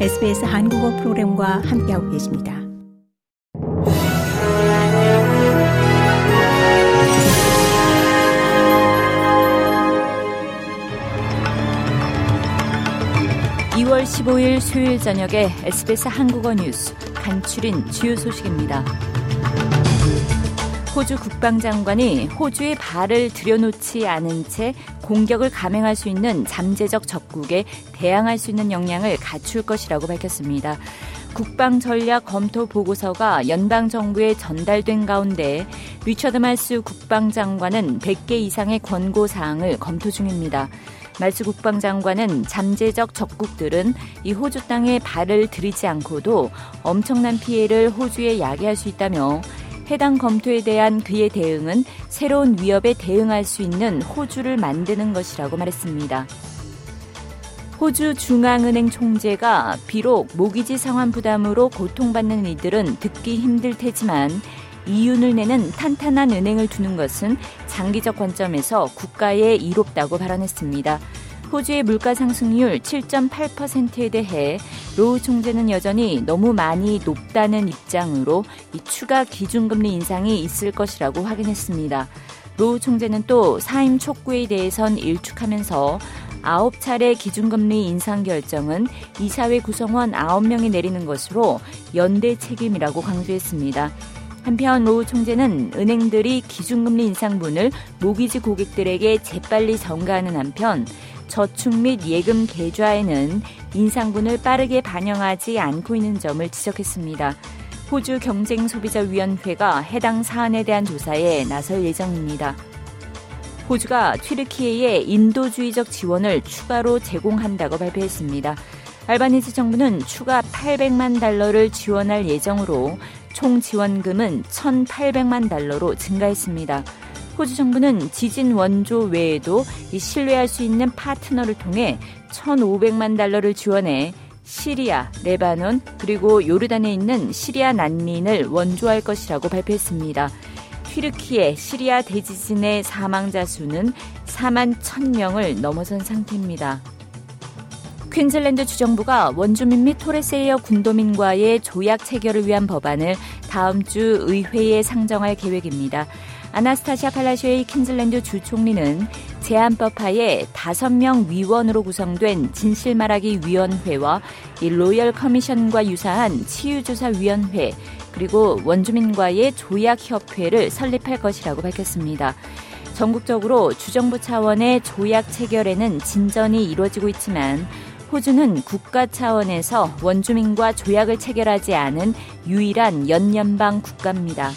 SBS 한국어 프로그램과 함께하고 계십니다. (2월 15일) 수요일 저녁에 SBS 한국어 뉴스 간추린 주요 소식입니다. 호주 국방장관이 호주의 발을 들여놓지 않은 채 공격을 감행할 수 있는 잠재적 적국에 대항할 수 있는 역량을 갖출 것이라고 밝혔습니다. 국방 전략 검토 보고서가 연방 정부에 전달된 가운데 리처드 말스 국방장관은 100개 이상의 권고 사항을 검토 중입니다. 말스 국방장관은 잠재적 적국들은 이 호주 땅에 발을 들이지 않고도 엄청난 피해를 호주에 야기할 수 있다며 해당 검토에 대한 그의 대응은 새로운 위협에 대응할 수 있는 호주를 만드는 것이라고 말했습니다. 호주 중앙은행 총재가 비록 모기지 상환 부담으로 고통받는 이들은 듣기 힘들 테지만 이윤을 내는 탄탄한 은행을 두는 것은 장기적 관점에서 국가에 이롭다고 발언했습니다. 호주의 물가 상승률 7.8%에 대해 로우 총재는 여전히 너무 많이 높다는 입장으로 이 추가 기준금리 인상이 있을 것이라고 확인했습니다. 로우 총재는 또 사임 촉구에 대해선 일축하면서 9차례 기준금리 인상 결정은 이사회 구성원 9명이 내리는 것으로 연대 책임이라고 강조했습니다. 한편 로우 총재는 은행들이 기준금리 인상분을 모기지 고객들에게 재빨리 전가하는 한편 저축 및 예금 계좌에는 인상분을 빠르게 반영하지 않고 있는 점을 지적했습니다. 호주 경쟁소비자위원회가 해당 사안에 대한 조사에 나설 예정입니다. 호주가 튀르키예의 인도주의적 지원을 추가로 제공한다고 발표했습니다. 알바니즈 정부는 추가 800만 달러를 지원할 예정으로 총 지원금은 1,800만 달러로 증가했습니다. 호주 정부는 지진 원조 외에도 신뢰할 수 있는 파트너를 통해 1,500만 달러를 지원해 시리아, 레바논, 그리고 요르단에 있는 시리아 난민을 원조할 것이라고 발표했습니다. 튀르키예 시리아 대지진의 사망자 수는 4만 1000명을 넘어선 상태입니다. 퀸즐랜드 주정부가 원주민 및 토레세이어 군도민과의 조약 체결을 위한 법안을 다음 주 의회에 상정할 계획입니다. 아나스타시아 팔라시오의 퀸즐랜드 주총리는 제안법 하에 5명 위원으로 구성된 진실말하기 위원회와 이 로열 커미션과 유사한 치유조사위원회 그리고 원주민과의 조약협회를 설립할 것이라고 밝혔습니다. 전국적으로 주정부 차원의 조약 체결에는 진전이 이루어지고 있지만 호주는 국가 차원에서 원주민과 조약을 체결하지 않은 유일한 연연방 국가입니다.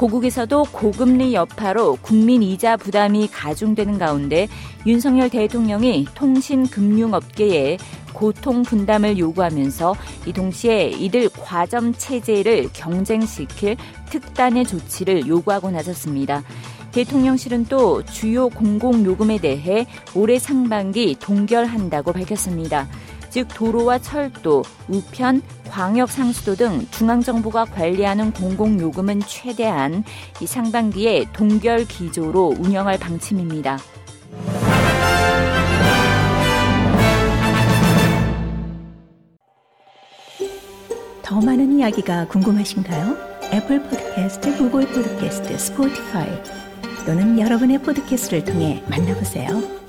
고국에서도 고금리 여파로 국민 이자 부담이 가중되는 가운데 윤석열 대통령이 통신 금융업계에 고통 분담을 요구하면서 이 동시에 이들 과점 체제를 경쟁시킬 특단의 조치를 요구하고 나섰습니다. 대통령실은 또 주요 공공요금에 대해 올해 상반기 동결한다고 밝혔습니다. 즉 도로와 철도, 우편, 광역 상수도 등 중앙정부가 관리하는 공공요금은 최대한 이 상반기에 동결 기조로 운영할 방침입니다. 더 많은 이야기가 궁금하신가요? 애플 포드캐스트, 구글 포드캐스트, 스포티파이 또는 여러분의 podcast를 통해 만나보세요.